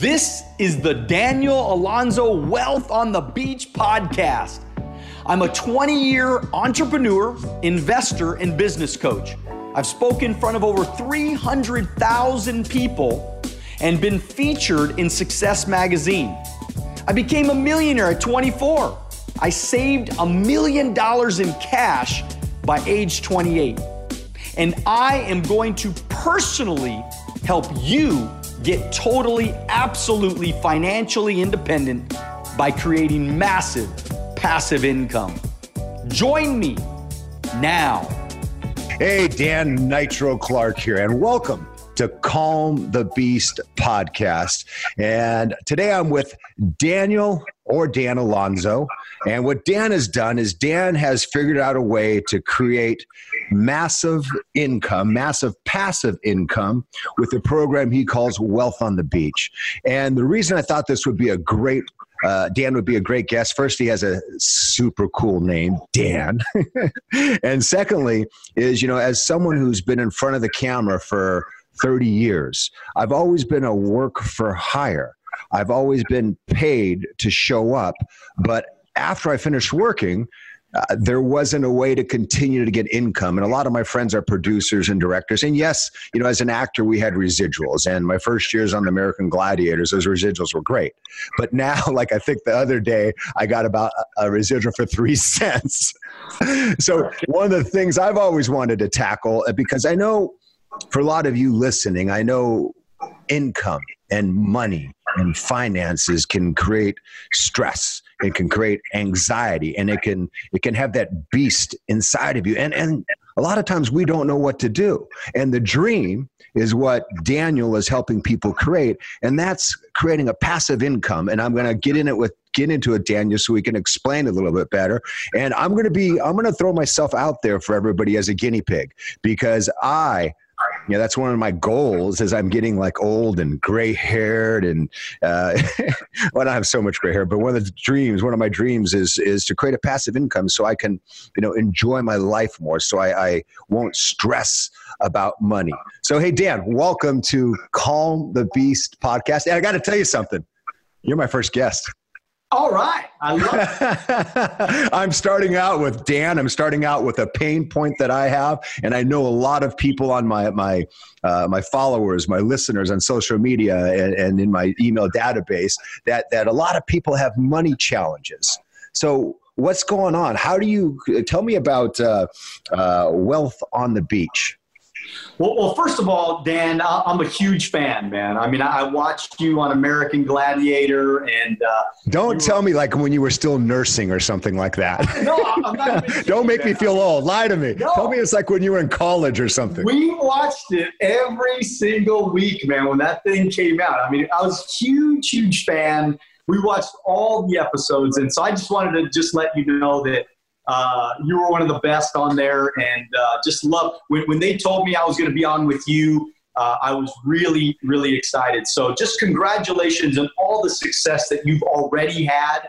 This is the Daniel Alonzo Wealth on the Beach podcast. I'm a 20 year entrepreneur, investor, and business coach. I've spoken in front of over 300,000 people and been featured in Success Magazine. I became a millionaire at 24. I saved a million dollars in cash by age 28. And I am going to personally help you get totally, absolutely financially independent by creating massive passive income. Join me now. Hey, Dan Nitro Clark here, and welcome to Calm the Beast podcast. And today I'm with Daniel or Dan Alonzo. And what Dan has done is Dan has figured out a way to create massive income, massive passive income with a program he calls Wealth on the Beach. And the reason I thought this would be a great uh, Dan would be a great guest. First, he has a super cool name, Dan. and secondly, is, you know, as someone who's been in front of the camera for 30 years, I've always been a work for hire. I've always been paid to show up. But after I finished working, uh, there wasn't a way to continue to get income. And a lot of my friends are producers and directors. And yes, you know, as an actor, we had residuals. And my first years on the American Gladiators, those residuals were great. But now, like I think the other day, I got about a residual for three cents. so one of the things I've always wanted to tackle, uh, because I know for a lot of you listening, I know income and money and finances can create stress it can create anxiety and it can it can have that beast inside of you. And and a lot of times we don't know what to do. And the dream is what daniel is helping people create. And that's creating a passive income. And i'm going to get in it with get into it daniel so we can explain a little bit better. And i'm going to be i'm going to throw myself out there for everybody as a guinea pig because i yeah, that's one of my goals as I'm getting like old and gray haired and uh, well, I have so much gray hair, but one of the dreams, one of my dreams is is to create a passive income so I can, you know, enjoy my life more, so I, I won't stress about money. So hey, Dan, welcome to Calm the Beast podcast. And I got to tell you something. You're my first guest. All right. I love I'm starting out with Dan. I'm starting out with a pain point that I have. And I know a lot of people on my, my, uh, my followers, my listeners on social media and, and in my email database that, that a lot of people have money challenges. So what's going on? How do you tell me about uh, uh, wealth on the beach? Well, well, first of all, Dan, I'm a huge fan, man. I mean, I watched you on American Gladiator, and uh, don't tell were, me like when you were still nursing or something like that. No, I'm not. don't make me feel old. Lie to me. No. Tell me it's like when you were in college or something. We watched it every single week, man. When that thing came out, I mean, I was a huge, huge fan. We watched all the episodes, and so I just wanted to just let you know that uh, you were one of the best on there, and uh, just love when, when they told me I was going to be on with you. Uh, I was really, really excited. So, just congratulations on all the success that you've already had,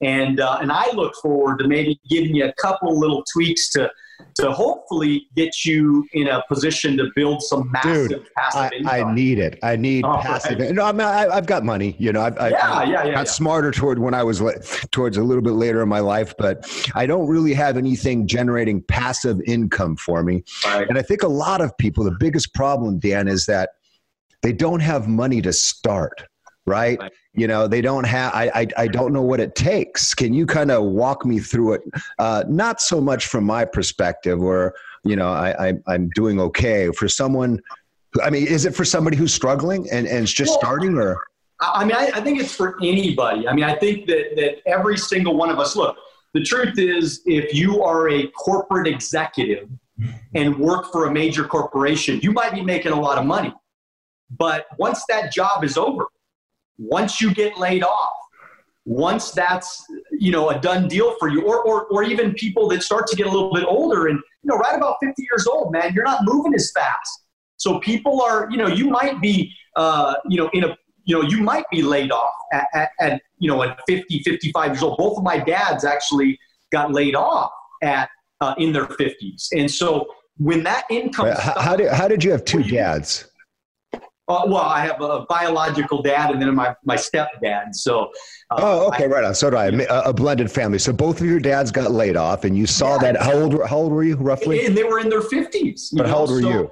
and uh, and I look forward to maybe giving you a couple little tweaks to to hopefully get you in a position to build some massive Dude, passive I, income. I need it. I need oh, passive. Right. No, I mean, I, have got money. You know, I've, I've yeah, yeah, yeah, got yeah. smarter toward when I was towards a little bit later in my life, but I don't really have anything generating passive income for me. Right. And I think a lot of people, the biggest problem, Dan, is that they don't have money to start. Right? right? You know, they don't have. I, I, I don't know what it takes. Can you kind of walk me through it? Uh, not so much from my perspective, where you know I, I I'm doing okay. For someone, I mean, is it for somebody who's struggling and and is just well, starting, or? I mean, I, I think it's for anybody. I mean, I think that that every single one of us. Look, the truth is, if you are a corporate executive and work for a major corporation, you might be making a lot of money. But once that job is over, once you get laid off, once that's you know a done deal for you, or, or or even people that start to get a little bit older and you know right about 50 years old, man, you're not moving as fast. So people are you know you might be uh, you know in a you know you might be laid off at, at, at you know at 50 55 years old. Both of my dads actually got laid off at uh, in their 50s, and so when that income how, how did how did you have two dads? Uh, well, I have a biological dad and then my, my stepdad. So, uh, oh, okay, I, right on. So do I. A, a, blended family. So both of your dads got laid off, and you saw yeah, that. How old? How old were you roughly? And they were in their fifties. But know? how old were so, you?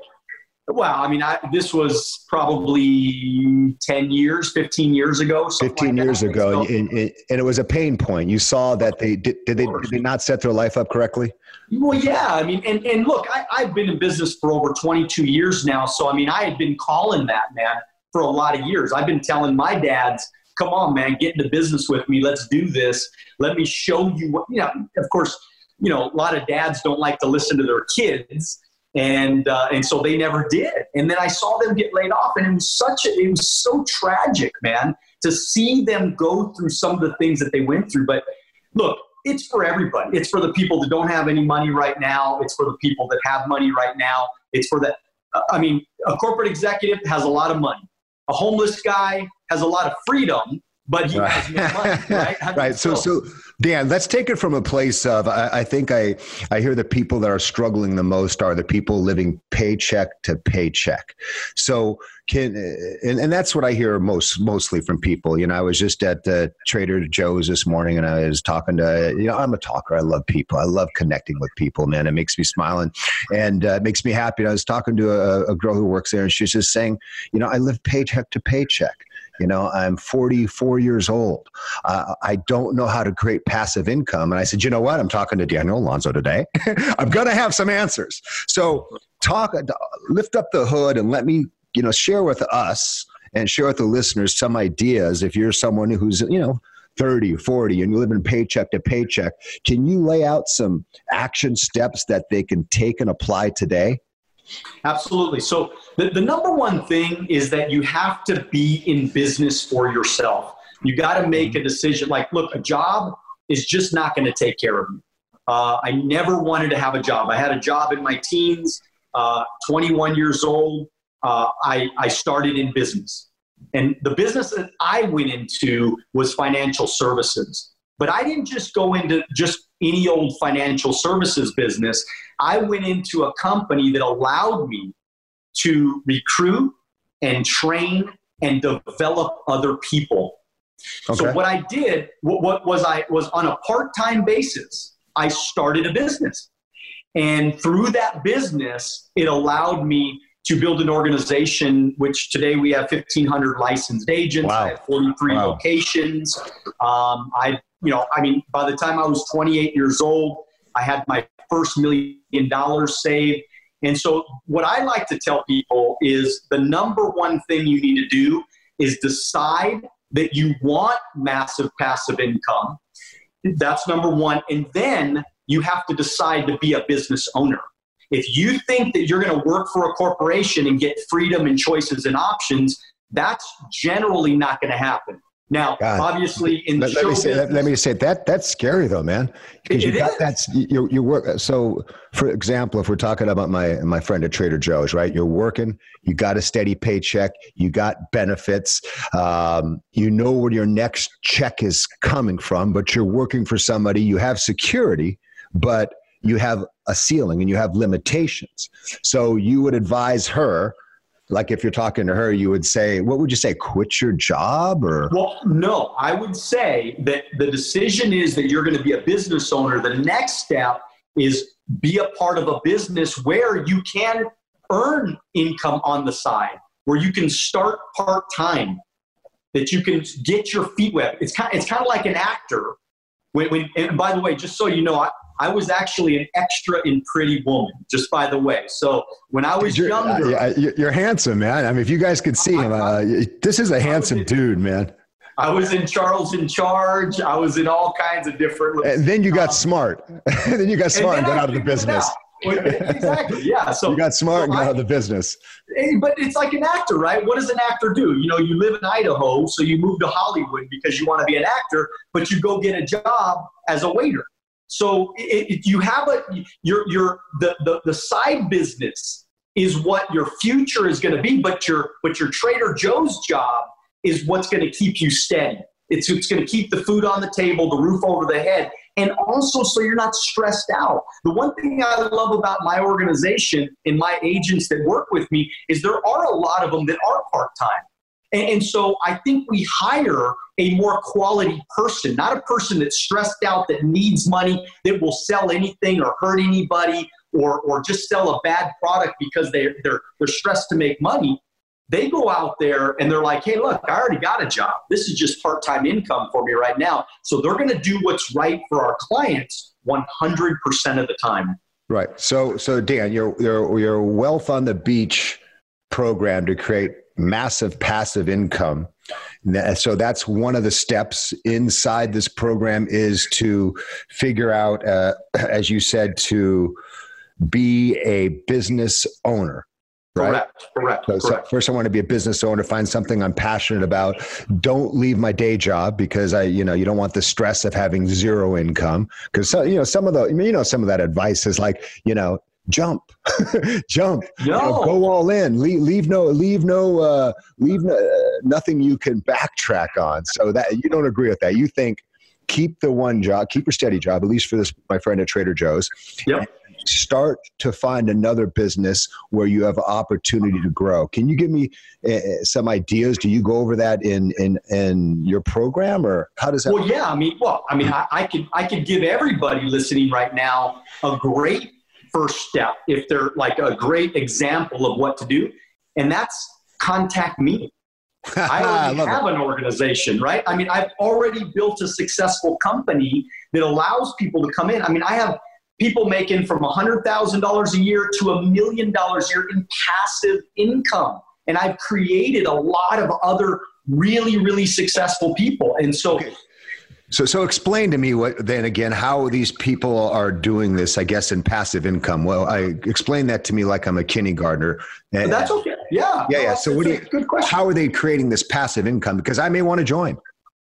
Well, I mean, I, this was probably 10 years, 15 years ago. 15 like years that. ago. And, and, it was a pain point. You saw that they did, did they, did they not set their life up correctly? Well, yeah. I mean, and, and look, I, I've been in business for over 22 years now. So, I mean, I had been calling that, man, for a lot of years. I've been telling my dads, come on, man, get into business with me. Let's do this. Let me show you what, you know, of course, you know, a lot of dads don't like to listen to their kids and uh, and so they never did. And then I saw them get laid off, and it was such a it was so tragic, man, to see them go through some of the things that they went through. But look, it's for everybody. It's for the people that don't have any money right now. It's for the people that have money right now. It's for the I mean, a corporate executive has a lot of money. A homeless guy has a lot of freedom, but he right. has no money, right? right. So, so Dan, let's take it from a place of I, I, think I I hear the people that are struggling the most are the people living paycheck to paycheck. So can and, and that's what I hear most mostly from people. You know, I was just at uh, Trader Joe's this morning and I was talking to you know I'm a talker. I love people. I love connecting with people. Man, it makes me smile and and uh, makes me happy. And I was talking to a, a girl who works there and she's just saying, you know, I live paycheck to paycheck. You know, I'm 44 years old. Uh, I don't know how to create passive income. And I said, you know what? I'm talking to Daniel Alonzo today. I'm going to have some answers. So talk, lift up the hood and let me, you know, share with us and share with the listeners some ideas. If you're someone who's, you know, 30, 40, and you live in paycheck to paycheck, can you lay out some action steps that they can take and apply today? Absolutely. So, the, the number one thing is that you have to be in business for yourself. You got to make a decision. Like, look, a job is just not going to take care of you. Uh, I never wanted to have a job. I had a job in my teens, uh, 21 years old. Uh, I, I started in business. And the business that I went into was financial services. But I didn't just go into just any old financial services business. I went into a company that allowed me to recruit and train and develop other people. Okay. So what I did, what, what was I was on a part-time basis. I started a business. And through that business, it allowed me to build an organization, which today we have 1,500 licensed agents. Wow. I have 43 wow. locations. Um, I, you know, I mean, by the time I was 28 years old, I had my first million dollars saved. And so, what I like to tell people is the number one thing you need to do is decide that you want massive passive income. That's number one. And then you have to decide to be a business owner. If you think that you're going to work for a corporation and get freedom and choices and options, that's generally not going to happen. Now, God. obviously, in the let, let me say, business, let, me say that that's scary though, man. Because you got that you you work. So, for example, if we're talking about my my friend at Trader Joe's, right? You're working, you got a steady paycheck, you got benefits, um, you know where your next check is coming from, but you're working for somebody. You have security, but you have a ceiling and you have limitations. So you would advise her like if you're talking to her you would say what would you say quit your job or? Well no i would say that the decision is that you're going to be a business owner. The next step is be a part of a business where you can earn income on the side where you can start part-time that you can get your feet wet. It's kind it's kind of like an actor. When, when and by the way just so you know I, I was actually an extra in Pretty Woman, just by the way. So when I was you're, younger, uh, you're handsome, man. I mean, if you guys could see him, uh, this is a handsome in, dude, man. I was in Charles in Charge. I was in all kinds of different. And then you got um, smart. then you got smart and, and got out of the business. exactly. Yeah. So you got smart so and got I, out of the business. But it's like an actor, right? What does an actor do? You know, you live in Idaho, so you move to Hollywood because you want to be an actor, but you go get a job as a waiter. So it, it, you have a your your the, the the side business is what your future is going to be, but your but your Trader Joe's job is what's going to keep you steady. It's it's going to keep the food on the table, the roof over the head, and also so you're not stressed out. The one thing I love about my organization and my agents that work with me is there are a lot of them that are part time. And, and, so I think we hire a more quality person, not a person that's stressed out, that needs money, that will sell anything or hurt anybody or, or just sell a bad product because they, they're, they're stressed to make money. They go out there and they're like, hey, look, I already got a job. This is just part time income for me right now. So they're going to do what's right for our clients 100% of the time. Right. So, so Dan, your, your, your Wealth on the Beach program to create massive passive income. So that's one of the steps inside this program is to figure out, uh, as you said, to be a business owner. Right? Correct. Correct. So, Correct. So first, I want to be a business owner, find something I'm passionate about. Don't leave my day job because I, you know, you don't want the stress of having zero income. Because so, you know, some of the, you know, some of that advice is like, you know, jump, jump, no. you know, go all in. Leave, leave no, leave no, uh, leave no, uh, nothing you can backtrack on. So that you don't agree with that. You think keep the one job, keep your steady job, at least for this, my friend at Trader Joe's. Yep start to find another business where you have opportunity to grow. Can you give me uh, some ideas? Do you go over that in in in your program, or how does that? Well, yeah. I mean, well, I mean, I, I could I could give everybody listening right now a great first step if they're like a great example of what to do, and that's contact me. I already I have it. an organization, right? I mean, I've already built a successful company that allows people to come in. I mean, I have people making from $100,000 a year to a million dollars a year in passive income. And I've created a lot of other really, really successful people. And so, okay. So, so explain to me what then again how these people are doing this. I guess in passive income. Well, I explain that to me like I'm a kindergartner. And, that's okay. Yeah. Yeah. yeah. So, what do you? Good question. How are they creating this passive income? Because I may want to join.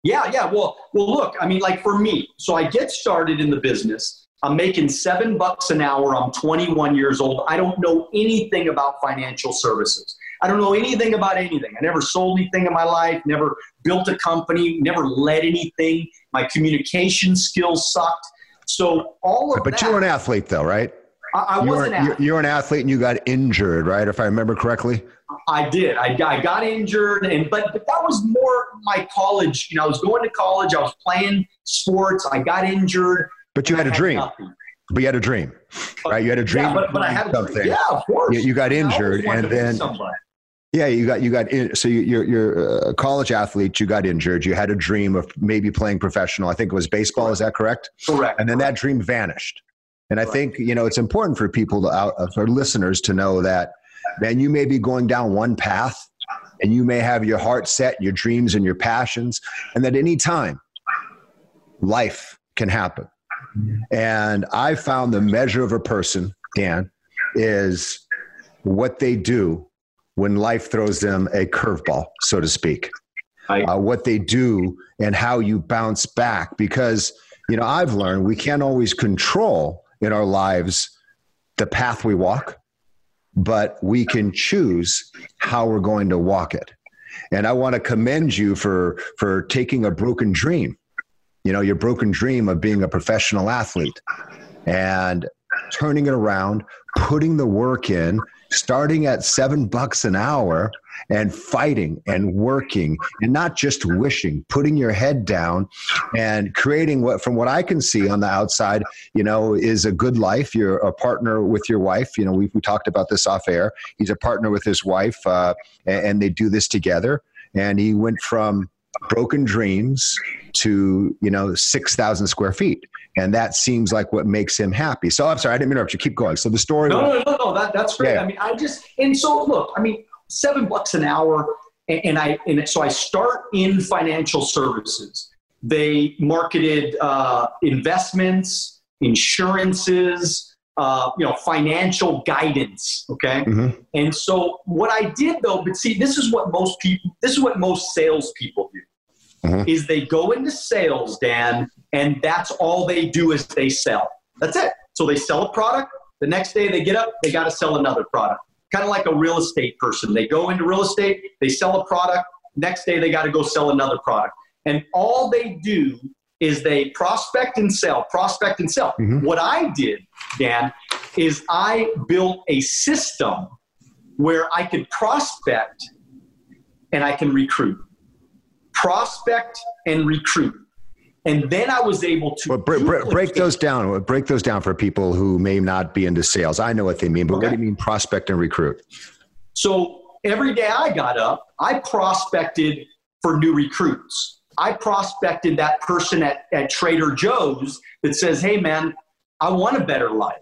Yeah. Yeah. Well, well, look. I mean, like for me, so I get started in the business. I'm making seven bucks an hour. I'm 21 years old. I don't know anything about financial services. I don't know anything about anything. I never sold anything in my life, never built a company, never led anything. My communication skills sucked. So all of but that, you're an athlete though, right? I, I was an athlete. You're an athlete and you got injured, right? If I remember correctly. I did. I, I got injured, and but but that was more my college. You know, I was going to college. I was playing sports. I got injured. But you had a dream. Nothing. But you had a dream, right? You had a dream. Yeah, but, but I had something. Yeah, of course. You, you got injured, and then yeah, you got you got in, so you, are you're a college athlete. You got injured. You had a dream of maybe playing professional. I think it was baseball. Correct. Is that correct? Correct. And then correct. that dream vanished. And I think you know it's important for people to out for listeners to know that man, you may be going down one path, and you may have your heart set, your dreams, and your passions, and that any time life can happen and I found the measure of a person, Dan, is what they do when life throws them a curveball, so to speak. Uh, what they do and how you bounce back. Because, you know, I've learned we can't always control in our lives the path we walk, but we can choose how we're going to walk it. And I want to commend you for, for taking a broken dream you know, your broken dream of being a professional athlete and turning it around, putting the work in, starting at seven bucks an hour and fighting and working and not just wishing, putting your head down and creating what, from what I can see on the outside, you know, is a good life. You're a partner with your wife. You know, we, we talked about this off air. He's a partner with his wife uh, and, and they do this together. And he went from broken dreams to you know 6000 square feet and that seems like what makes him happy so i'm sorry i didn't interrupt you keep going so the story no no no no that, that's great yeah. i mean i just and so look i mean seven bucks an hour and, and i and so i start in financial services they marketed uh, investments insurances uh, you know, financial guidance. Okay. Mm-hmm. And so what I did though, but see, this is what most people, this is what most salespeople do. Mm-hmm. Is they go into sales, Dan, and that's all they do is they sell. That's it. So they sell a product. The next day they get up, they got to sell another product. Kind of like a real estate person. They go into real estate, they sell a product. Next day they got to go sell another product. And all they do is they prospect and sell, prospect and sell. Mm-hmm. What I did, Dan, is I built a system where I could prospect and I can recruit. Prospect and recruit. And then I was able to well, break, break, those down. Break those down for people who may not be into sales. I know what they mean, but okay. what do you mean prospect and recruit? So every day I got up, I prospected for new recruits. I prospected that person at, at Trader Joe's that says, "Hey, man, I want a better life.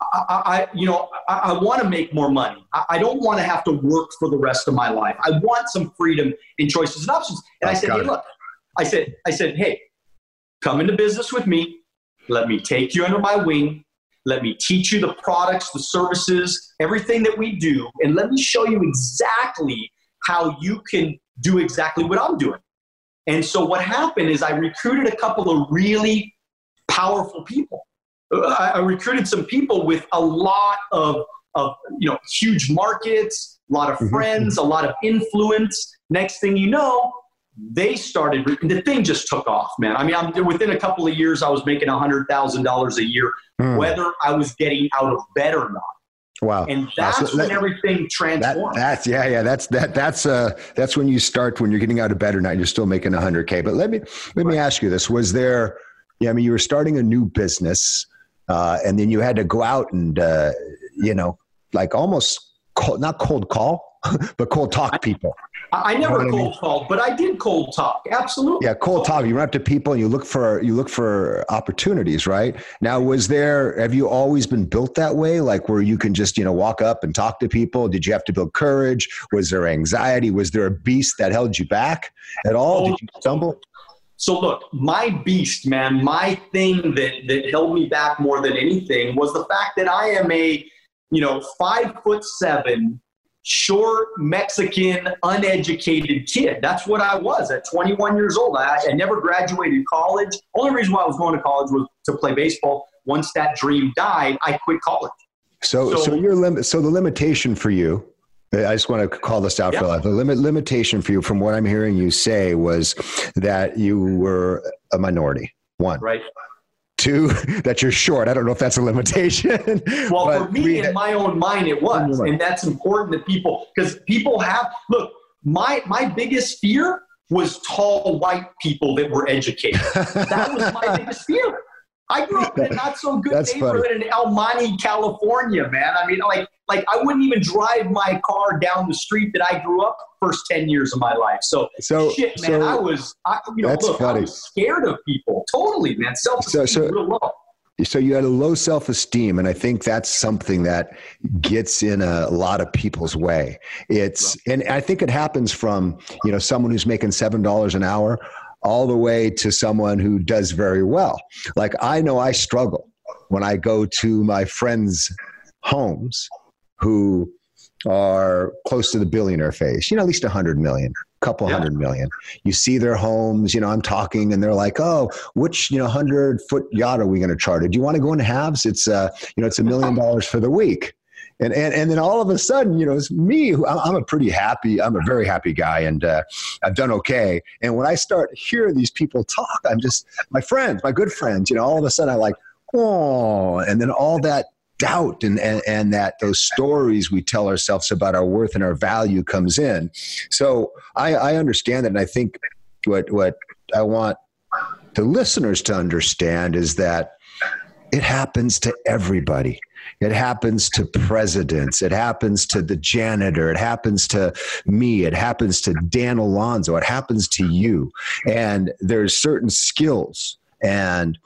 I, I you know, I, I want to make more money. I, I don't want to have to work for the rest of my life. I want some freedom and choices and options." And I said, "Hey, look," I said, "I said, hey, come into business with me. Let me take you under my wing. Let me teach you the products, the services, everything that we do, and let me show you exactly how you can do exactly what I'm doing. And so what happened is I recruited a couple of really powerful people. I, recruited some people with a lot of, of you know huge markets, a lot of mm-hmm. friends, a lot of influence. Next thing you know, they started the thing just took off man i mean I'm, within a couple of years i was making $100000 a year mm. whether i was getting out of bed or not Wow. And that's when everything transforms. That, that's yeah, yeah. That's that that's uh that's when you start when you're getting out of bed or not, you're still making hundred K. But let me let me ask you this. Was there yeah, I mean you were starting a new business, uh, and then you had to go out and uh, you know, like almost cold, not cold call, but cold talk people. I never you know cold I mean? called, but I did cold talk. Absolutely. Yeah, cold talk. You run up to people and you look for you look for opportunities, right? Now, was there? Have you always been built that way, like where you can just you know walk up and talk to people? Did you have to build courage? Was there anxiety? Was there a beast that held you back at all? Did you stumble? So look, my beast, man, my thing that that held me back more than anything was the fact that I am a, you know, five foot seven short Mexican, uneducated kid. That's what I was at 21 years old. I, I never graduated college. Only reason why I was going to college was to play baseball. Once that dream died, I quit college. So, so, so your limit. So the limitation for you. I just want to call this out yeah. for life. The limit limitation for you, from what I'm hearing you say, was that you were a minority. One, right two that you're short. I don't know if that's a limitation. Well, for me, we, in my own mind, it was, and that's important that people because people have look. My my biggest fear was tall white people that were educated. that was my biggest fear. I grew up in a not so good neighborhood funny. in El Monte, California, man. I mean, like, like I wouldn't even drive my car down the street that I grew up first 10 years of my life. So, so shit, man, so I was, I, you know, look, funny. I was scared of people. Totally, man. Self-esteem so, so, real low. So you had a low self-esteem, and I think that's something that gets in a lot of people's way. It's, and I think it happens from, you know, someone who's making $7 an hour all the way to someone who does very well. Like I know I struggle when I go to my friends' homes who are close to the billionaire phase, you know, at least a hundred million, couple yeah. hundred million. You see their homes, you know, I'm talking and they're like, oh, which, you know, hundred foot yacht are we going to charter? Do you want to go in halves? It's, uh, you know, it's a million dollars for the week and and and then all of a sudden, you know, it's me. Who, I'm a pretty happy. I'm a very happy guy, and uh, I've done okay. And when I start hearing these people talk, I'm just my friends, my good friends. You know, all of a sudden, I like, oh, and then all that doubt and, and and that those stories we tell ourselves about our worth and our value comes in. So I, I understand that, and I think what what I want the listeners to understand is that it happens to everybody it happens to presidents. It happens to the janitor. It happens to me. It happens to Dan Alonzo. It happens to you. And there's certain skills and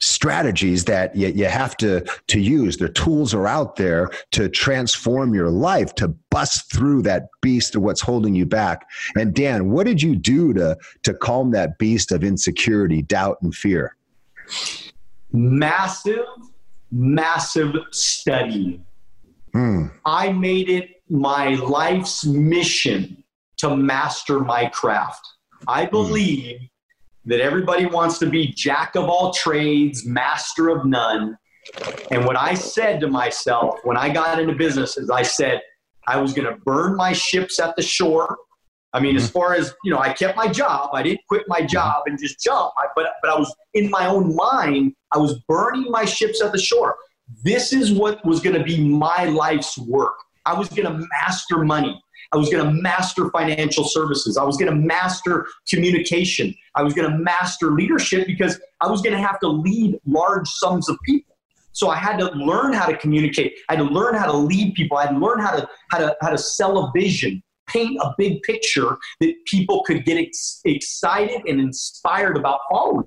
strategies that you, you have to to use the tools are out there to transform your life to bust through that beast of what's holding you back and dan what did you do to to calm that beast of insecurity doubt and fear massive massive study. Mm. I made it my life's mission to master my craft. I hmm. believe mm. that everybody wants to be jack of all trades, master of none. And what I said to myself when I got into business is I said I was going to burn my ships at the shore I mean, mm-hmm. as far as you know, I kept my job. I didn't quit my job and just jump. I, but but I was in my own mind. I was burning my ships at the shore. This is what was going to be my life's work. I was going to master money. I was going to master financial services. I was going to master communication. I was going to master leadership because I was going to have to lead large sums of people. So I had to learn how to communicate. I had to learn how to lead people. I had to learn how to how to how to sell a vision, paint a big picture that people could get ex- excited and inspired about following.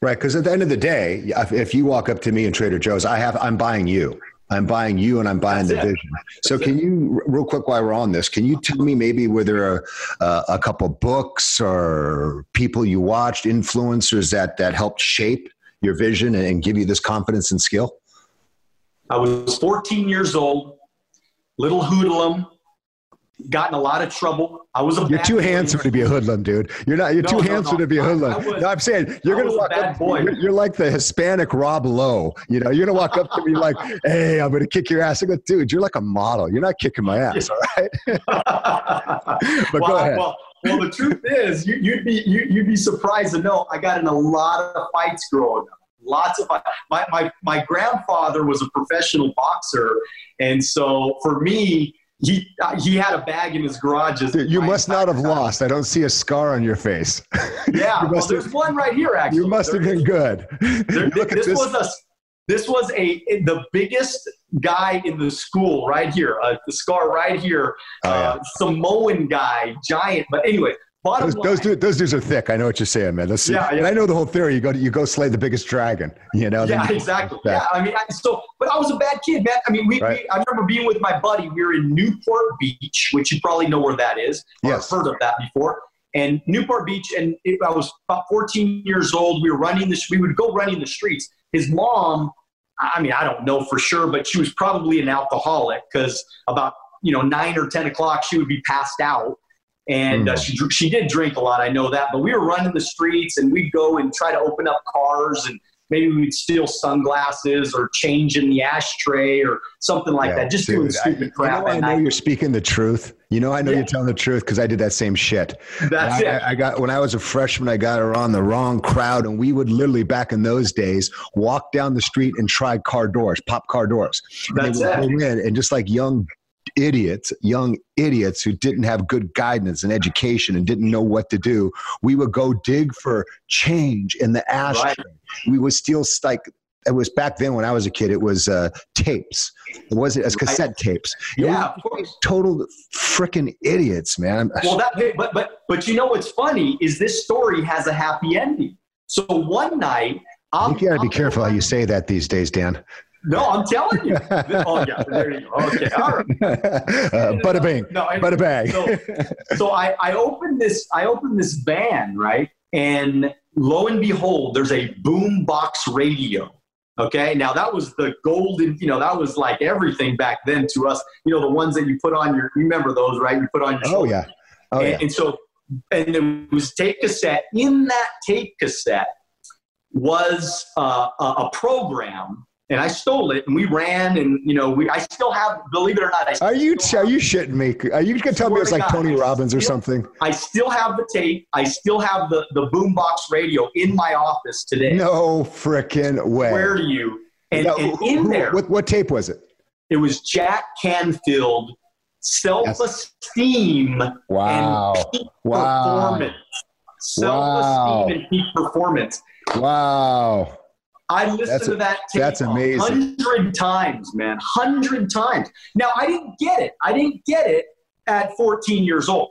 Right, because at the end of the day, if you walk up to me in Trader Joe's, I have I'm buying you. I'm buying you and I'm buying That's the it. vision. So, That's can it. you, real quick, while we're on this, can you tell me maybe were there a, uh, a couple books or people you watched, influencers that that helped shape your vision and give you this confidence and skill? I was 14 years old, little hoodlum, got in a lot of trouble. I was a You're too handsome to be a hoodlum, dude. You're not. You're no, too no, handsome no. to be a hoodlum. Was, no, I'm saying you're gonna walk up. You're, you're, like the Hispanic Rob Lowe. You know, you're gonna walk up to me like, "Hey, I'm gonna kick your ass." I go, "Dude, you're like a model. You're not kicking my ass, all right?" but well, go ahead. Well, well, the truth is, you, would be you, you'd be surprised to know I got in a lot of fights growing up lots of fun. My, my, my grandfather was a professional boxer. And so for me, he uh, he had a bag in his garage. Dude, you must not have time. lost. I don't see a scar on your face. Yeah, well, there's have, one right here. Actually, you must have been good. There, this, this, was a this was a the biggest guy in the school right here. Uh, the scar right here. Oh, yeah. uh, Samoan guy, giant. But anyway, Bottom those, line, those, dudes, those, dudes are thick. I know what you're saying, man. Let's see. Yeah, yeah. And I know the whole theory. You go, you go slay the biggest dragon. You know. Yeah, exactly. Yeah, I mean, I, so, but I was a bad kid, man. I mean, we, right. we, I remember being with my buddy. We were in Newport Beach, which you probably know where that is. Yes. heard of that before. And Newport Beach, and it, I was about 14 years old. We were running this. We would go running the streets. His mom, I mean, I don't know for sure, but she was probably an alcoholic because about you know nine or 10 o'clock she would be passed out and uh, hmm. she she did drink a lot. I know that, but we were running the streets, and we'd go and try to open up cars, and maybe we'd steal sunglasses or change in the ashtray or something like yeah, that. Just dude, doing stupid I, crap. You know, I know you're speaking the truth. You know, I know yeah. you're telling the truth because I did that same shit. That's I, it. I got when I was a freshman, I got around the wrong crowd, and we would literally back in those days walk down the street and try car doors, pop car doors. That's and it. and just like young idiots, young idiots who didn't have good guidance and education and didn't know what to do. We would go dig for change in the ashtray. Right. We would steal like it was back then when I was a kid. It was uh, tapes. It wasn't as cassette tapes. yeah, of course. Total freaking idiots, man. Well, that but but but you know what's funny is this story has a happy ending. So one night, I'm, you got to be careful how you say that these days, Dan. No, I'm telling you. oh yeah, there you go. Okay, all right. Uh, bada bing, no, bada bang. so, so I, I opened this. I opened this van, right, and lo and behold, there's a boom box radio. Okay, now that was the golden. You know, that was like everything back then to us. You know, the ones that you put on your. You remember those, right? You put on your. Oh yeah. Oh and, yeah. And so, and it was tape cassette. In that tape cassette was uh, a, a program and I stole it, and we ran, and you know, we I still have, believe it or not, I are you are you shitting me? Are you gonna tell me it's like God, Tony Robbins or something? I still have the tape. I still have the the boombox radio in my office today. No freaking way. Where do you? And, and who, in there, what, what tape was it? It was Jack Canfield, self-esteem wow. and peak wow. performance. Self-esteem wow. and peak performance. Wow. I listened that's to that tape that's amazing. hundred times, man, hundred times. Now I didn't get it. I didn't get it at 14 years old.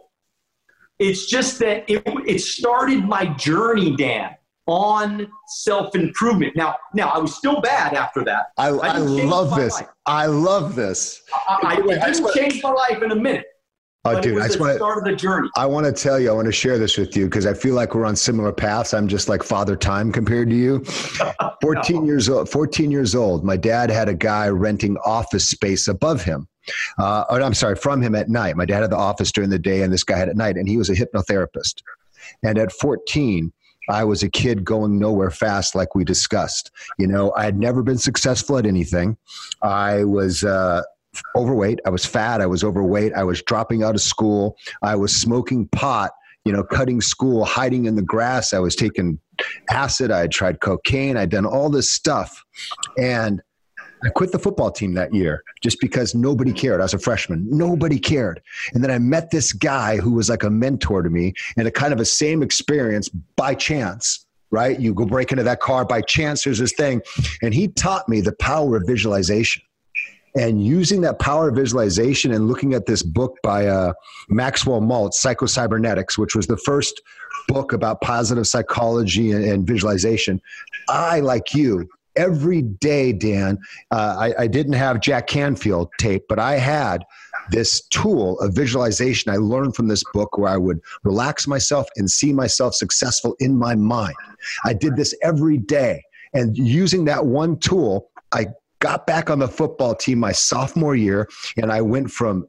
It's just that it, it started my journey, Dan, on self improvement. Now, now I was still bad after that. I, I, I love this. I love this. I, I, I didn't change my life in a minute. Oh, but dude, I just want start the journey. I want to tell you, I want to share this with you because I feel like we're on similar paths. I'm just like father time compared to you. 14 no. years old, 14 years old. My dad had a guy renting office space above him. Uh, or I'm sorry, from him at night. My dad had the office during the day and this guy had at night, and he was a hypnotherapist. And at 14, I was a kid going nowhere fast, like we discussed. You know, I had never been successful at anything. I was, uh, overweight. I was fat. I was overweight. I was dropping out of school. I was smoking pot, you know, cutting school, hiding in the grass. I was taking acid. I had tried cocaine. I'd done all this stuff. And I quit the football team that year just because nobody cared. I was a freshman. Nobody cared. And then I met this guy who was like a mentor to me and a kind of a same experience by chance, right? You go break into that car by chance, there's this thing. And he taught me the power of visualization and using that power of visualization and looking at this book by uh, Maxwell Maltz, Psychocybernetics, which was the first book about positive psychology and, and visualization, I, like you, every day, Dan, uh, I, I didn't have Jack Canfield tape, but I had this tool of visualization I learned from this book where I would relax myself and see myself successful in my mind. I did this every day. And using that one tool, I got back on the football team my sophomore year, and I went from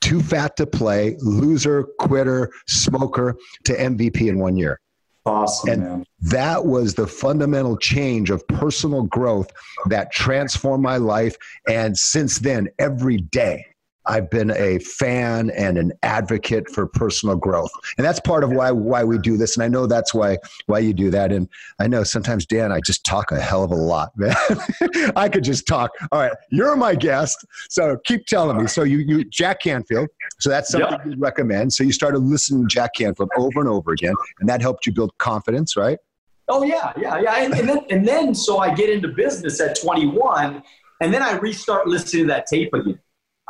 too fat to play, loser, quitter, smoker to MVP in one year. Awesome, and man. that was the fundamental change of personal growth that transformed my life. And since then, every day, I've been a fan and an advocate for personal growth. And that's part of why why we do this. And I know that's why why you do that. And I know sometimes Dan, I just talk a hell of a lot, man. I could just talk. All right, you're my guest. So keep telling me. So you you Jack Canfield. So that's something yep. you'd recommend. So you started listening to Jack Canfield over and over again, and that helped you build confidence, right? Oh yeah, yeah, yeah. And, and then and then so I get into business at 21, and then I restart listening to that tape again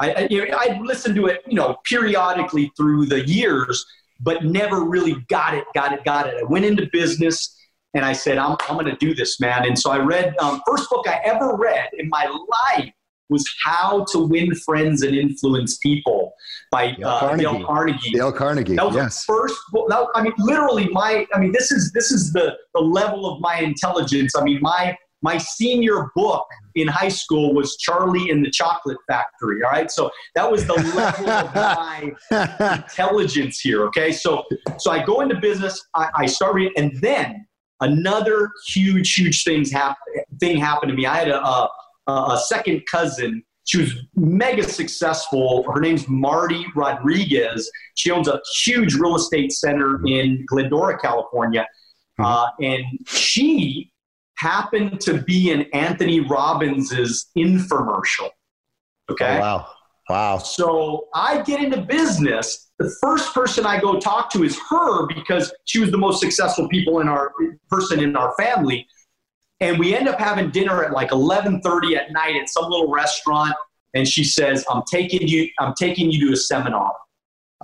I, I, you know, I listened to it, you know, periodically through the years, but never really got it, got it, got it. I went into business and I said, I'm, I'm going to do this, man. And so I read, um, first book I ever read in my life was How to Win Friends and Influence People by Dale uh, Carnegie. Dale Carnegie. Dale Carnegie. That was yes. the first book. That, I mean, literally, my. I mean, this is this is the the level of my intelligence. I mean, my my senior book in high school was Charlie in the Chocolate Factory. All right, so that was the level of my intelligence here. Okay, so so I go into business, I, I start reading, and then another huge, huge things happen. Thing happened to me. I had a, a, a second cousin. She was mega successful. Her name's Marty Rodriguez. She owns a huge real estate center in Glendora, California. Mm-hmm. Uh, and she happened to be in Anthony Robbins's infomercial. Okay. Oh, wow. Wow. So I get into business. The first person I go talk to is her because she was the most successful people in our person in our family. And we end up having dinner at like 11:30 at night at some little restaurant. And she says, "I'm taking you. I'm taking you to a seminar."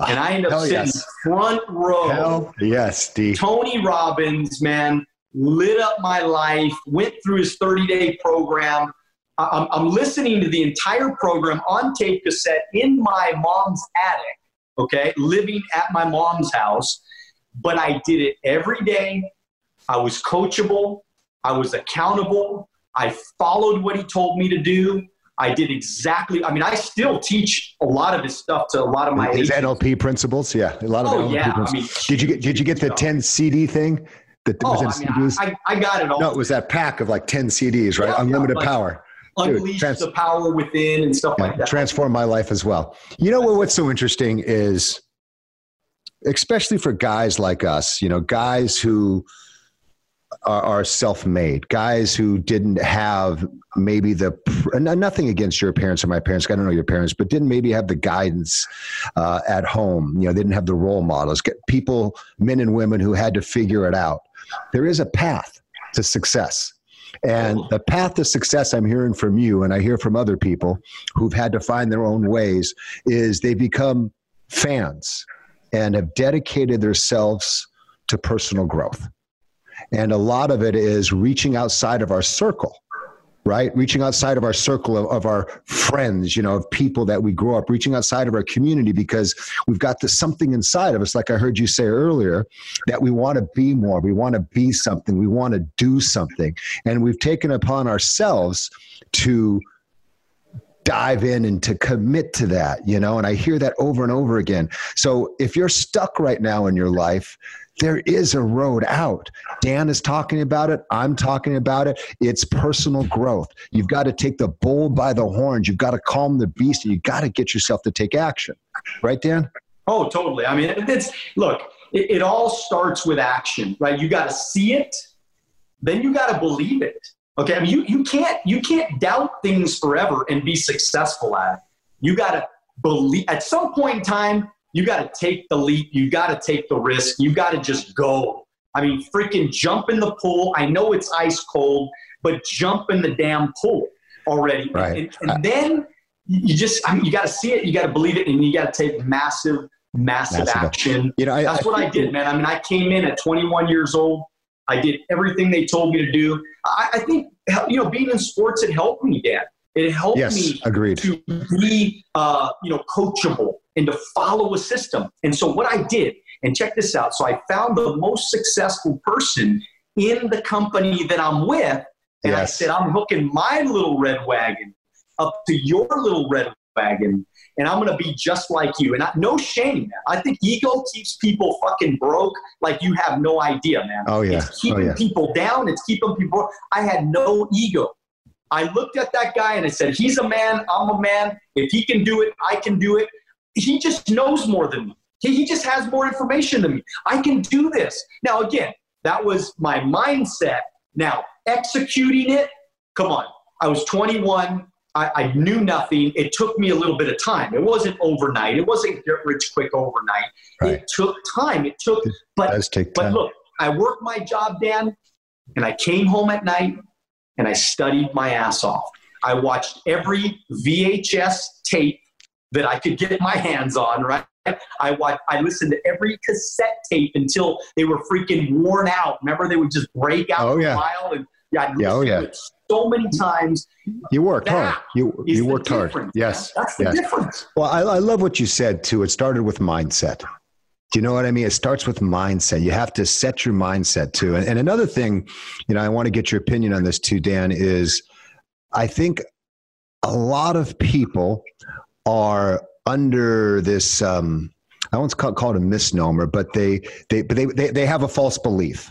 And I end up Hell sitting yes. front row. Hell yes, D. Tony Robbins, man, lit up my life, went through his 30 day program. I'm, I'm, listening to the entire program on tape cassette in my mom's attic, okay, living at my mom's house. But I did it every day. I was coachable, I was accountable, I followed what he told me to do. I did exactly. I mean, I still teach a lot of his stuff to a lot of my his agents. NLP principles. Yeah, a lot of oh, NLP yeah. principles. I mean, did you get Did you get the ten CD thing? That oh, was in I mean, CDs? I, I, got it all. No, it was that pack of like 10 CDs, right? Yeah, Unlimited yeah, like power. Unleash trans- the power within and stuff yeah, like that. Transform my life as well. You know what, what's so interesting is, especially for guys like us, you know, guys who are, are self-made, guys who didn't have maybe the nothing against your parents or my parents. I don't know your parents, but didn't maybe have the guidance uh, at home. You know, they didn't have the role models. Get people, men and women who had to figure it out there is a path to success. And oh. the path to success I'm hearing from you, and I hear from other people who've had to find their own ways, is they become fans and have dedicated themselves to personal growth. And a lot of it is reaching outside of our circle right? Reaching outside of our circle of, of our friends, you know, of people that we grow up, reaching outside of our community because we've got this something inside of us, like I heard you say earlier, that we want to be more, we want to be something, we want to do something. And we've taken upon ourselves to dive in and to commit to that, you know, and I hear that over and over again. So if you're stuck right now in your life, there is a road out. Dan is talking about it. I'm talking about it. It's personal growth. You've got to take the bull by the horns. You've got to calm the beast and you've got to get yourself to take action. Right, Dan? Oh, totally. I mean, it's look, it, it all starts with action, right? You got to see it, then you got to believe it. Okay, I mean, you, you can't you can't doubt things forever and be successful at it. You got to believe. At some point in time, you got to take the leap. You got to take the risk. You got to just go. I mean, freaking jump in the pool. I know it's ice cold, but jump in the damn pool already. Right. And, and then you just, I mean, you got to see it, you got to believe it, and you got to take massive, massive, massive action. You know, I, that's I, what I did, man. I mean, I came in at 21 years old. I did everything they told me to do. I, I think, you know, being in sports, it helped me, Dad. It helped yes, me agreed. to be, uh, you know, coachable and to follow a system. And so what I did, and check this out. So I found the most successful person in the company that I'm with, and yes. I said, I'm hooking my little red wagon up to your little red wagon, and I'm going to be just like you. And I, no shame, man. I think ego keeps people fucking broke like you have no idea, man. Oh, yeah. It's keeping oh, yeah. people down, it's keeping people. I had no ego. I looked at that guy and I said, He's a man, I'm a man. If he can do it, I can do it. He just knows more than me. He, he just has more information than me. I can do this. Now, again, that was my mindset. Now, executing it, come on. I was 21. I, I, knew nothing. It took me a little bit of time. It wasn't overnight. It wasn't get rich quick overnight. Right. It took time. It took, it but, take time. but look, I worked my job, Dan, and I came home at night and I studied my ass off. I watched every VHS tape that I could get my hands on, right? I watched, I listened to every cassette tape until they were freaking worn out. Remember, they would just break out oh, yeah. file and yeah, yeah, oh, yeah. so many times. You worked hard. You you worked hard. Yes, that's the yes. difference. Well, I, I love what you said too. It started with mindset. Do you know what I mean? It starts with mindset. You have to set your mindset too. And, and another thing, you know, I want to get your opinion on this too, Dan. Is I think a lot of people are under this um, I won't call, call, it a misnomer, but they they but they, they they have a false belief.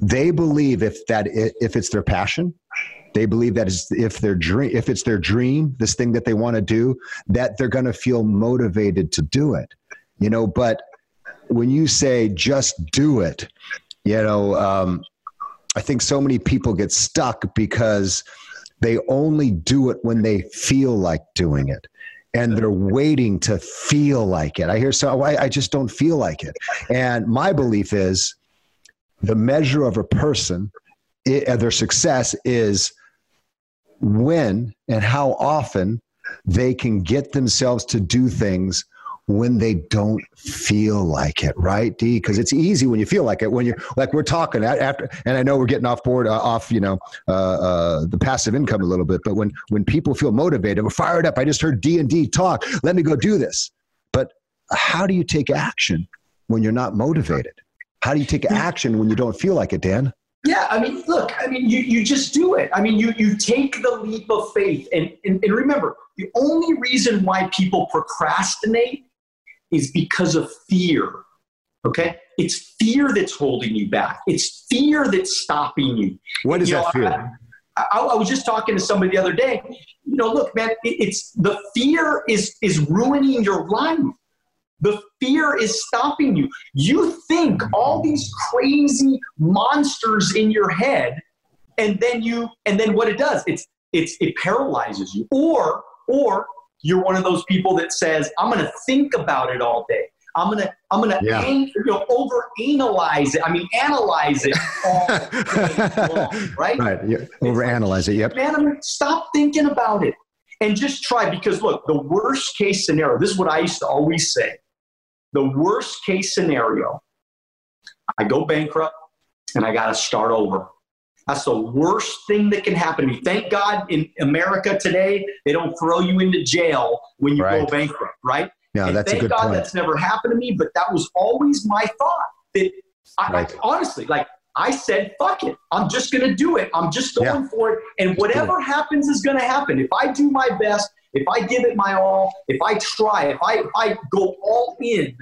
They believe if that if it's their passion, they believe that if their dream if it's their dream, this thing that they want to do, that they're going to feel motivated to do it. You know, but when you say just do it, you know, um, I think so many people get stuck because they only do it when they feel like doing it and they're waiting to feel like it. I hear so I, I just don't feel like it. And my belief is the measure of a person, it, uh, their success is when and how often they can get themselves to do things when they don't feel like it, right, D? Because it's easy when you feel like it. When you're like we're talking after, and I know we're getting off board, uh, off you know uh, uh, the passive income a little bit, but when when people feel motivated, we're fired up. I just heard D and D talk. Let me go do this. But how do you take action when you're not motivated? How do you take action when you don't feel like it, Dan? Yeah, I mean, look, I mean, you, you just do it. I mean, you, you take the leap of faith. And, and, and remember, the only reason why people procrastinate is because of fear. Okay? It's fear that's holding you back. It's fear that's stopping you. What is you that know, fear? I, I, I, was just talking to somebody the other day. You know, look, man, it, it's the fear is is ruining your life. The fear is stopping you. You think all these crazy monsters in your head, and then you and then what it does, it's it's it paralyzes you. Or or you're one of those people that says, I'm going to think about it all day. I'm gonna I'm gonna yeah. you know over analyze it. I mean analyze it all day long, right? Right. Yeah. Over analyze it. Yep. Man, I mean, stop thinking about it and just try. Because look, the worst case scenario. This is what I used to always say. The worst case scenario. I go bankrupt and I got to start over. That's the worst thing that can happen to me. Thank God in America today, they don't throw you into jail when you right. go bankrupt, right? Yeah, and that's thank a good God point. that's never happened to me, but that was always my thought. That I, right. I, honestly, like I said, fuck it. I'm just going to do it. I'm just going yeah. for it. And whatever happens is going to happen. If I do my best, if I give it my all, if I try, if I, if I go all in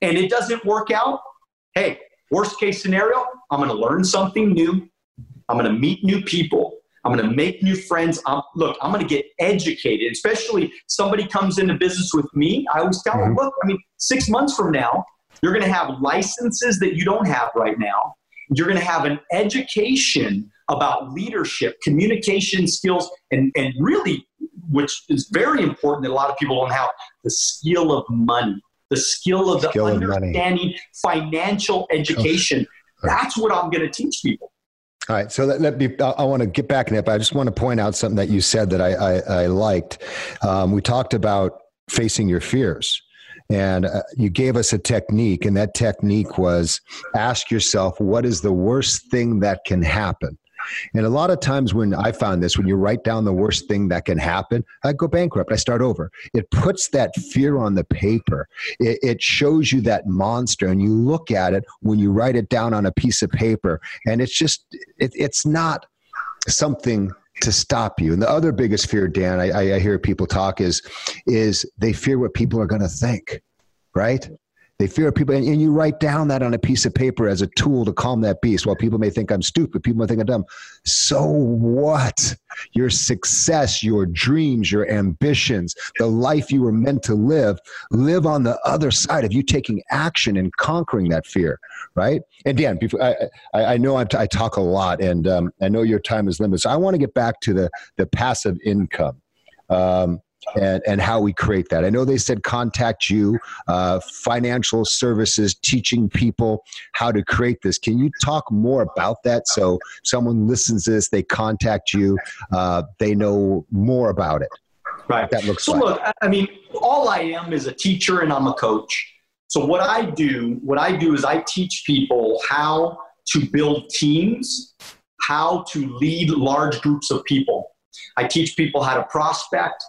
and it doesn't work out, hey, worst case scenario, I'm going to learn something new. I'm going to meet new people. I'm going to make new friends. I'm, look, I'm going to get educated, especially somebody comes into business with me. I always tell them, mm-hmm. look, I mean, six months from now, you're going to have licenses that you don't have right now. You're going to have an education about leadership, communication skills, and, and really, which is very important that a lot of people don't have, the skill of money, the skill of the of understanding money. financial education. That's what I'm going to teach people. All right, so let, let me. I want to get back in it, but I just want to point out something that you said that I, I, I liked. Um, we talked about facing your fears, and uh, you gave us a technique, and that technique was ask yourself, what is the worst thing that can happen? And a lot of times when I found this, when you write down the worst thing that can happen, I go bankrupt. I start over. It puts that fear on the paper. It, it shows you that monster, and you look at it when you write it down on a piece of paper, and it's just it, it's not something to stop you. And the other biggest fear, Dan, I, I hear people talk is is they fear what people are going to think, right? They fear people, and, and, you write down that on a piece of paper as a tool to calm that beast. While people may think I'm stupid, people may think I'm dumb. So what? Your success, your dreams, your ambitions, the life you were meant to live, live on the other side of you taking action and conquering that fear, right? And Dan, before, I, I, know I'm t- i talk a lot, and um, I know your time is limited, so I want to get back to the the passive income. Um, and, and how we create that. I know they said contact you, uh, financial services, teaching people how to create this. Can you talk more about that so someone listens to this, they contact you, uh, they know more about it? Right. That looks so like. look, I mean, all I am is a teacher and I'm a coach. So what I do, what I do is I teach people how to build teams, how to lead large groups of people. I teach people how to prospect,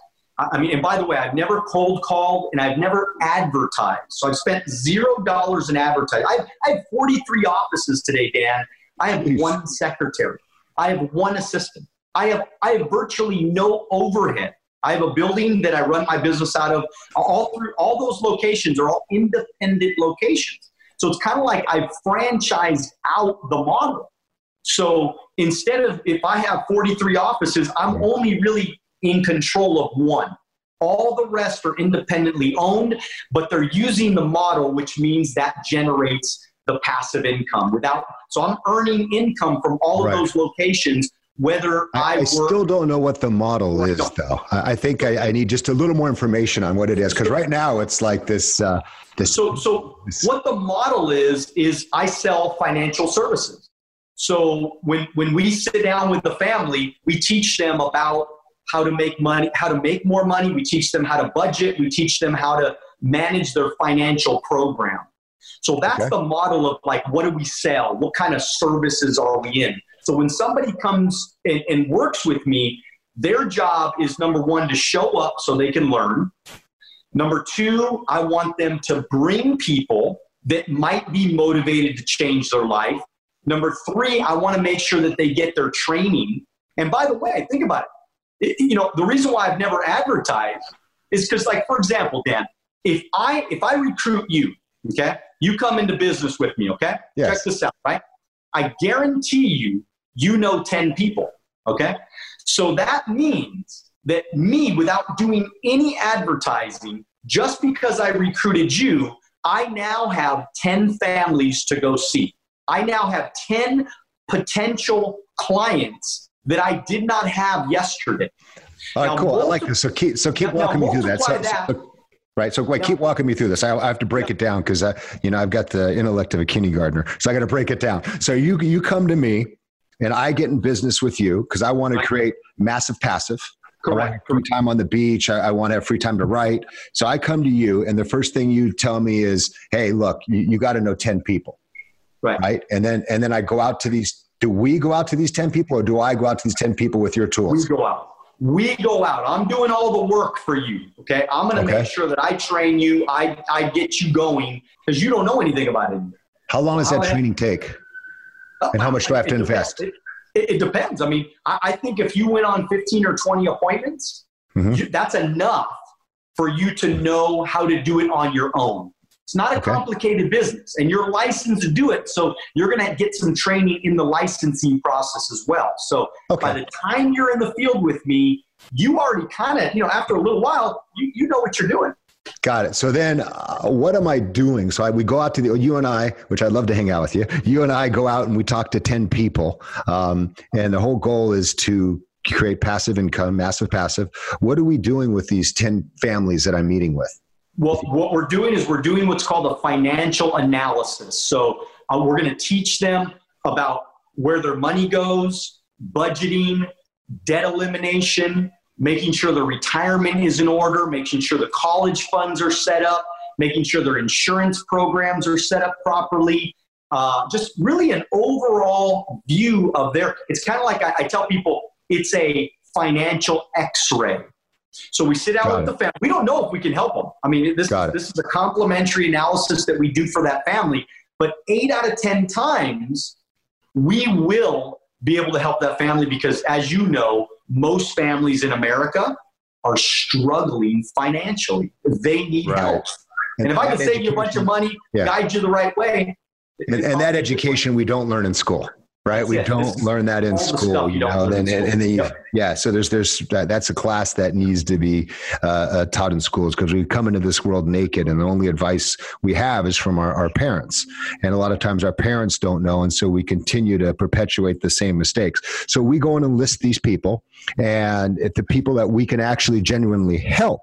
I mean, and by the way, I've never cold called and I've never advertised. So I've spent zero dollars in advertising. I have, I have 43 offices today, Dan. I have one secretary. I have one assistant. I have I have virtually no overhead. I have a building that I run my business out of. All through all those locations are all independent locations. So it's kind of like I've franchised out the model. So instead of if I have 43 offices, I'm only really in control of one. All the rest are independently owned, but they're using the model, which means that generates the passive income without. So I'm earning income from all right. of those locations whether I, I, I still don't know what the model is, though. I, think I, I, need just a little more information on what it is because right now it's like this. Uh, this so, so this. what the model is is I sell financial services. So when when we sit down with the family, we teach them about how to make money, how to make more money. We teach them how to budget. We teach them how to manage their financial program. So that's okay. the model of like, what do we sell? What kind of services are we in? So when somebody comes and, and works with me, their job is number one to show up so they can learn. Number two, I want them to bring people that might be motivated to change their life. Number three, I want to make sure that they get their training. And by the way, think about it you know, the reason why I've never advertised is because, like, for example, Dan, if I if I recruit you, okay, you come into business with me, okay? Yes. Check this out, right? I guarantee you, you know 10 people, okay? So that means that me, without doing any advertising, just because I recruited you, I now have 10 families to go see. I now have 10 potential clients that I did not have yesterday. All right, now, cool. I like this. So keep so keep now, walking now, me through that. So, that. So, right. So wait, keep walking me through this. I, I have to break it down because I, uh, you know, I've got the intellect of a kindergartner, so I got to break it down. So you you come to me, and I get in business with you because I want to create massive passive. Correct. free time on the beach. I, I, want to have free time to write. So I come to you, and the first thing you tell me is, "Hey, look, you, you got to know ten people." Right. Right. And then and then I go out to these do we go out to these 10 people or do I go out to these 10 people with your tools? We go out. We go out. I'm doing all the work for you. Okay. I'm going to okay. make sure that I train you. I, I get you going because you don't know anything about it. How long does that training take? And how much do I have to invest? It, it, it, depends. I mean, I, I think if you went on 15 or 20 appointments, mm-hmm. you, that's enough for you to know how to do it on your own. It's not a okay. complicated business, and you're licensed to do it. So you're going to get some training in the licensing process as well. So okay. by the time you're in the field with me, you already kind of, you know, after a little while, you, you know what you're doing. Got it. So then, uh, what am I doing? So I, we go out to the you and I, which I'd love to hang out with you. You and I go out and we talk to ten people, um, and the whole goal is to create passive income, massive passive. What are we doing with these ten families that I'm meeting with? Well, what we're doing is we're doing what's called a financial analysis. So uh, we're going to teach them about where their money goes, budgeting, debt elimination, making sure the retirement is in order, making sure the college funds are set up, making sure their insurance programs are set up properly. Uh, just really an overall view of their. It's kind of like I, I, tell people it's a financial X-ray. So we sit down Got with it. the family. We don't know if we can help them. I mean, this this is a complimentary analysis that we do for that family. But eight out of ten times, we will be able to help that family because, as you know, most families in America are struggling financially. They need right. help. And, and if I can save you a bunch of money, yeah. guide you the right way. And, and that education we don't learn in school right? we don't learn that in school, you know, and, and, and the, yep. yeah. So there's, there's, that's a class that needs to be uh, uh, taught in schools because we come into this world naked and the only advice we have is from our, our parents. And a lot of times our parents don't know. And so we continue to perpetuate the same mistakes. So we go in and list these people and if the people that we can actually genuinely help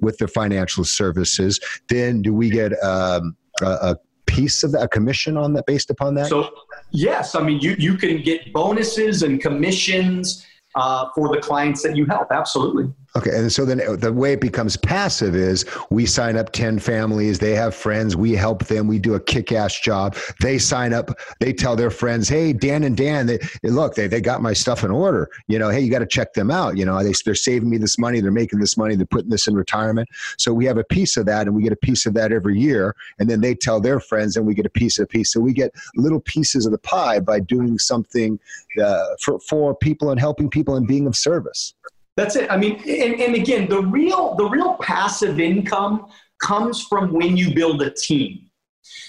with their financial services, then do we get um, a, a piece of that, a commission on that based upon that? So yes, I mean you you can get bonuses and commissions uh, for the clients that you help. Absolutely. Okay, and so then the way it becomes passive is we sign up 10 families, they have friends, we help them, we do a kick ass job. They sign up, they tell their friends, hey, Dan and Dan, they, look, they, they got my stuff in order. You know, hey, you got to check them out. You know, they, they're saving me this money, they're making this money, they're putting this in retirement. So we have a piece of that, and we get a piece of that every year. And then they tell their friends, and we get a piece of a piece. So we get little pieces of the pie by doing something uh, for, for people and helping people and being of service. That's it. I mean, and, and again, the real the real passive income comes from when you build a team.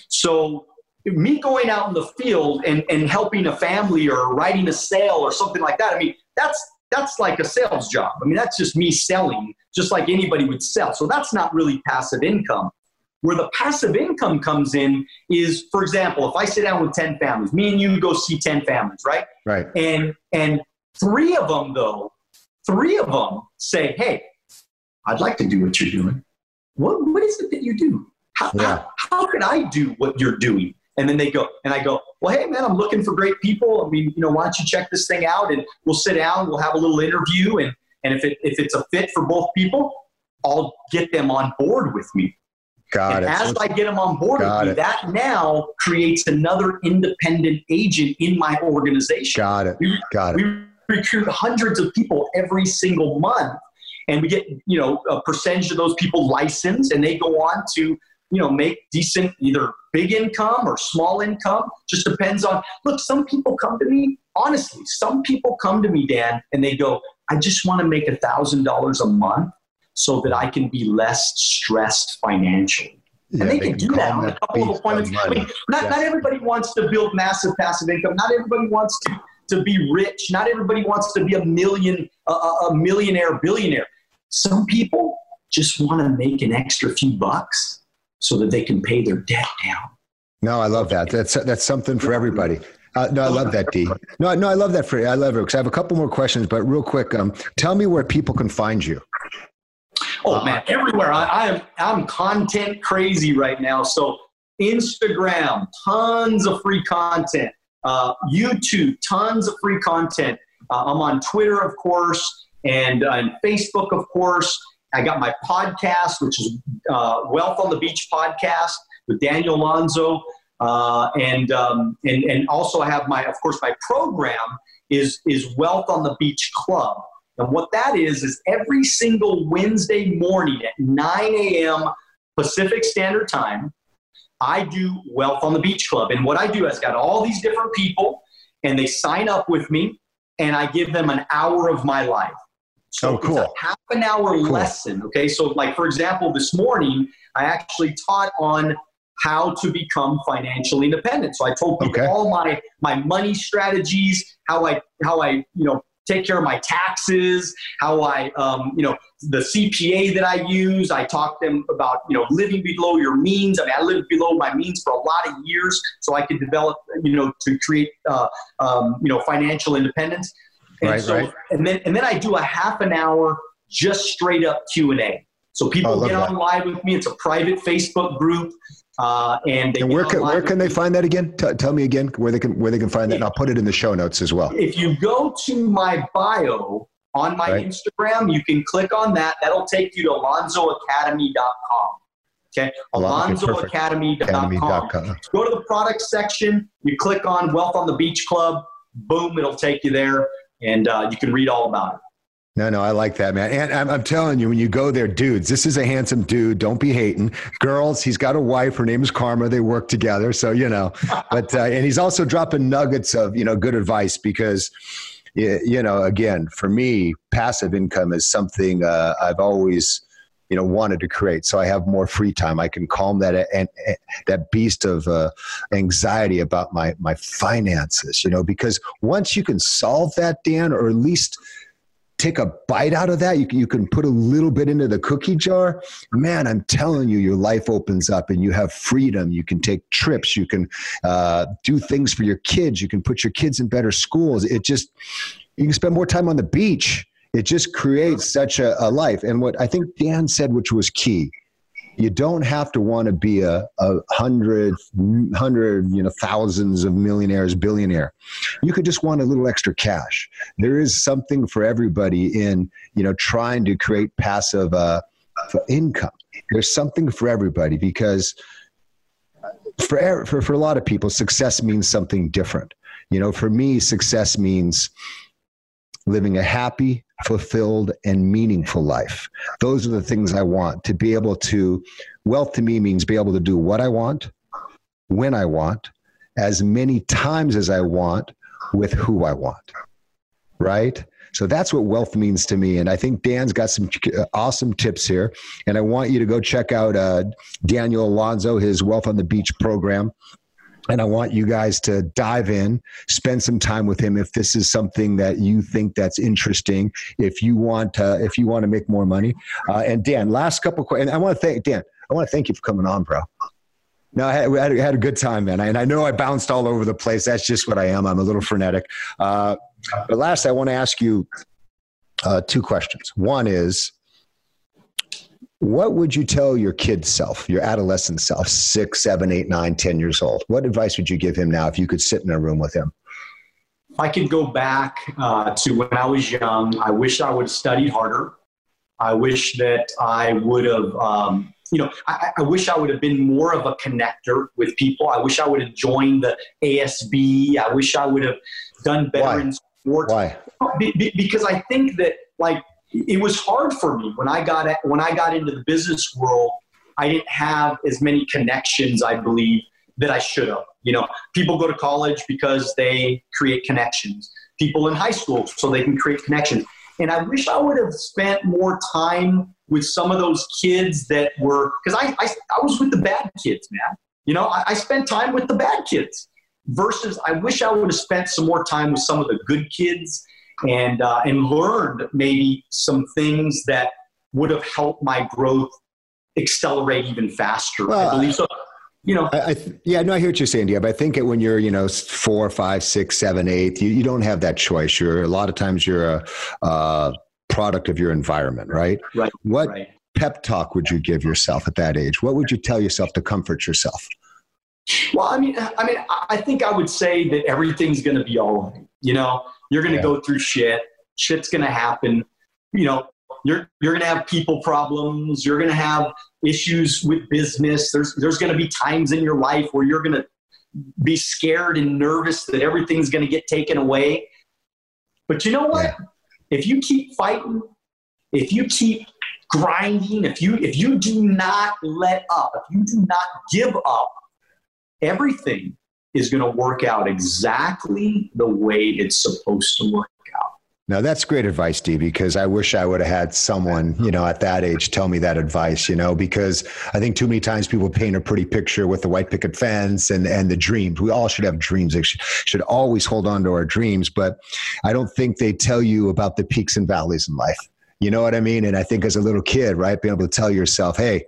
So me going out in the field and, and helping a family or writing a sale or something like that, I mean, that's that's like a sales job. I mean, that's just me selling, just like anybody would sell. So that's not really passive income. Where the passive income comes in is, for example, if I sit down with 10 families, me and you go see 10 families, right? Right. And and three of them though three of them say, Hey, I'd like to do what you're doing. What, what is it that you do? How, yeah. how, how can I do what you're doing? And then they go, and I go, well, hey, man, I'm looking for great people. I mean, you know, why don't you check this thing out and we'll sit down, we'll have a little interview. And, and if, it, if it's a fit for both people, I'll get them on board with me. Got and it. As I get them on board with me, that now creates another independent agent in my organization. Got it. Got it. We recruit hundreds of people every single month. And we get you know a percentage of those people licensed and they go on to you know make decent either big income or small income. Just depends on look some people come to me honestly some people come to me dan and they go i just want to make a thousand dollars a month so that i can be less stressed financially. Yeah, and they, they can, can do that on a couple of appointments. I mean, not, not everybody wants to build massive passive income. Not everybody wants to to be rich. Not everybody wants to be a million, a, a millionaire, billionaire. Some people just want to make an extra few bucks so that they can pay their debt down. No, I love that. That's that's something for everybody. Uh, no, I love that, D. No, no, I love that for you. I love it because I have a couple more questions, but real quick, um, tell me where people can find you. Oh man, everywhere. I, I am I'm content crazy right now. So Instagram, tons of free content. Uh, YouTube, tons of free content. Uh, I'm on Twitter, of course, and, uh, Facebook, of course. I got my podcast, which is uh, Wealth on the Beach podcast with Daniel Alonzo. Uh, and, um, and, and also I have my, of course, my program is, is Wealth on the Beach Club. And what that is, is every single Wednesday morning at 9 a.m. Pacific Standard Time, I do Wealth on the Beach Club. And what I do is I've got all these different people, and they sign up with me, and I give them an hour of my life. So oh, cool. it's a half an hour cool. lesson. Okay. So, like, for example, this morning, I actually taught on how to become financially independent. So I told people okay. all my my money strategies, how I how I you know take care of my taxes, how I um, you know the CPA that I use. I talk to them about you know living below your means. I mean, I lived below my means for a lot of years, so I could develop you know to create uh, um, you know financial independence. And right, so, right. And then and then I do a half an hour just straight up Q and A. So people oh, get on live with me. It's a private Facebook group. Uh, and, and where can where can they find that again? T- tell me again where they can where they can find that, and I'll put it in the show notes as well. If you go to my bio on my right. Instagram, you can click on that. That'll take you to alonzoacademy.com. Okay, alonzoacademy.com. Go to the product section. You click on Wealth on the Beach Club. Boom, it'll take you there, and uh, you can read all about it. No, no, I like that, man. And I'm, I'm, telling you, when you go there, dudes, this is a handsome dude. Don't be hating. Girls, he's got a wife. Her name is Karma. They work together. So, you know, but, uh, and he's also dropping nuggets of, you know, good advice because, you know, again, for me, passive income is something uh, I've always, you know, wanted to create. So I have more free time. I can calm that and, and that beast of uh, anxiety about my my finances. You know, because once you can solve that, Dan, or at least take a bite out of that, you can, you can put a little bit into the cookie jar. Man, I'm telling you, your life opens up and you have freedom. You can take trips. You can uh, do things for your kids. You can put your kids in better schools. It just, you can spend more time on the beach. It just creates such a, a life. And what I think Dan said, which was key, you don't have to want to be a, a hundred, hundred, you know, thousands of millionaires, billionaire. You could just want a little extra cash. There is something for everybody in, you know, trying to create passive uh, income. There's something for everybody because for, for, for a lot of people, success means something different. You know, for me, success means living a happy, fulfilled, and meaningful life. Those are the things I want to be able to. Wealth to me means be able to do what I want, when I want, as many times as I want, with who I want. Right? So that's what wealth means to me. And I think Dan's got some awesome tips here. And I want you to go check out uh, Daniel Alonzo, his Wealth on the Beach program and I want you guys to dive in, spend some time with him if this is something that you think that's interesting. If you want to, if you want to make more money, uh, and Dan, last couple questions. I want to thank Dan. I want to thank you for coming on, bro. No, I had, had, had, a good time, man. And I know I bounced all over the place. That's just what I am. I'm a little frenetic. Uh, but last, I want to ask you uh, two questions. One is, what would you tell your kid self, your adolescent self, six, seven, eight, nine, ten years old? What advice would you give him now if you could sit in a room with him? If I could go back uh, to when I was young, I wish I would have studied harder. I wish that I would have, um, you know, I, I, wish I would have been more of a connector with people. I wish I would have joined the ASB. I wish I would have done better Why? in sports. Why? Be, be, because I think that, like, it was hard for me when I got when I got into the business world. I didn't have as many connections, I believe, that I should have. You know, people go to college because they create connections. People in high school so they can create connections. And I wish I would have spent more time with some of those kids that were because I, I, I was with the bad kids, man. You know, I, I spent time with the bad kids versus I wish I would have spent some more time with some of the good kids and uh, and learned maybe some things that would have helped my growth accelerate even faster. Well, I believe so. You know, I, I yeah, no, I hear what you're saying. But I think it, when you're, you know, four, five, six, seven, eight, you, you don't have that choice. You're a lot of times you're a, a product of your environment, right? Right. What right. pep talk would you give yourself at that age? What would you tell yourself to comfort yourself? Well, I mean, I mean, I think I would say that everything's going to be all right. You know, you're going to yeah. go through shit. Shit's going to happen. You know, you're you're going to have people problems. You're going to have issues with business. There's there's going to be times in your life where you're going to be scared and nervous that everything's going to get taken away. But you know what? Yeah. If you keep fighting, if you keep grinding, if you if you do not let up, if you do not give up, everything is going to work out exactly the way it's supposed to work out. Now that's great advice, Dee, because I wish I would have had someone, you know, at that age tell me that advice, you know, because I think too many times people paint a pretty picture with the white picket fence and, and the dreams. We all should have dreams. Should, should always hold on to our dreams, but I don't think they tell you about the peaks and valleys in life. You know what I mean? And I think as a little kid, right, being able to tell yourself, hey,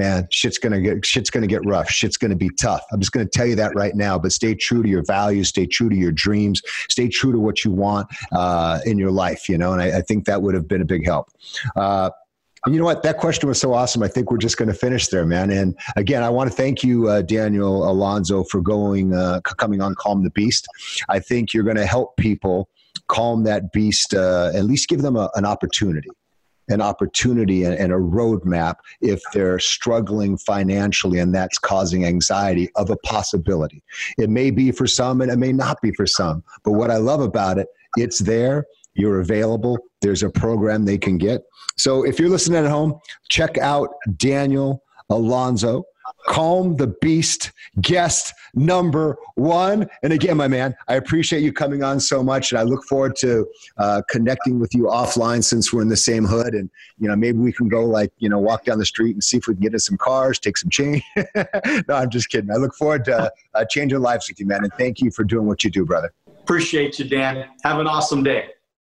man, shit's gonna get shit's gonna get rough. Shit's gonna be tough. I'm just gonna tell you that right now. But stay true to your values. Stay true to your dreams. Stay true to what you want uh, in your life. You know, and I, I, think that would have been a big help. Uh, you know what? That question was so awesome. I think we're just going to finish there, man. And again, I want to thank you, uh, Daniel Alonzo, for going, uh, coming on Calm the Beast. I think you're going to help people calm that beast, uh, at least give them a, an opportunity an opportunity and, and, a roadmap if they're struggling financially and that's causing anxiety of a possibility. It may be for some and it may not be for some. But what I love about it, it's there, you're available, there's a program they can get. So if you're listening at home, check out Daniel Alonzo. Calm the Beast guest number one. And again, my man, I appreciate you coming on so much, and I look forward to uh, connecting with you offline since we're in the same hood. And you know, maybe we can go like you know walk down the street and see if we can get in some cars, take some change. no, I'm just kidding. I look forward to uh, changing lives with you, man. And thank you for doing what you do, brother. Appreciate you, Dan. Have an awesome day.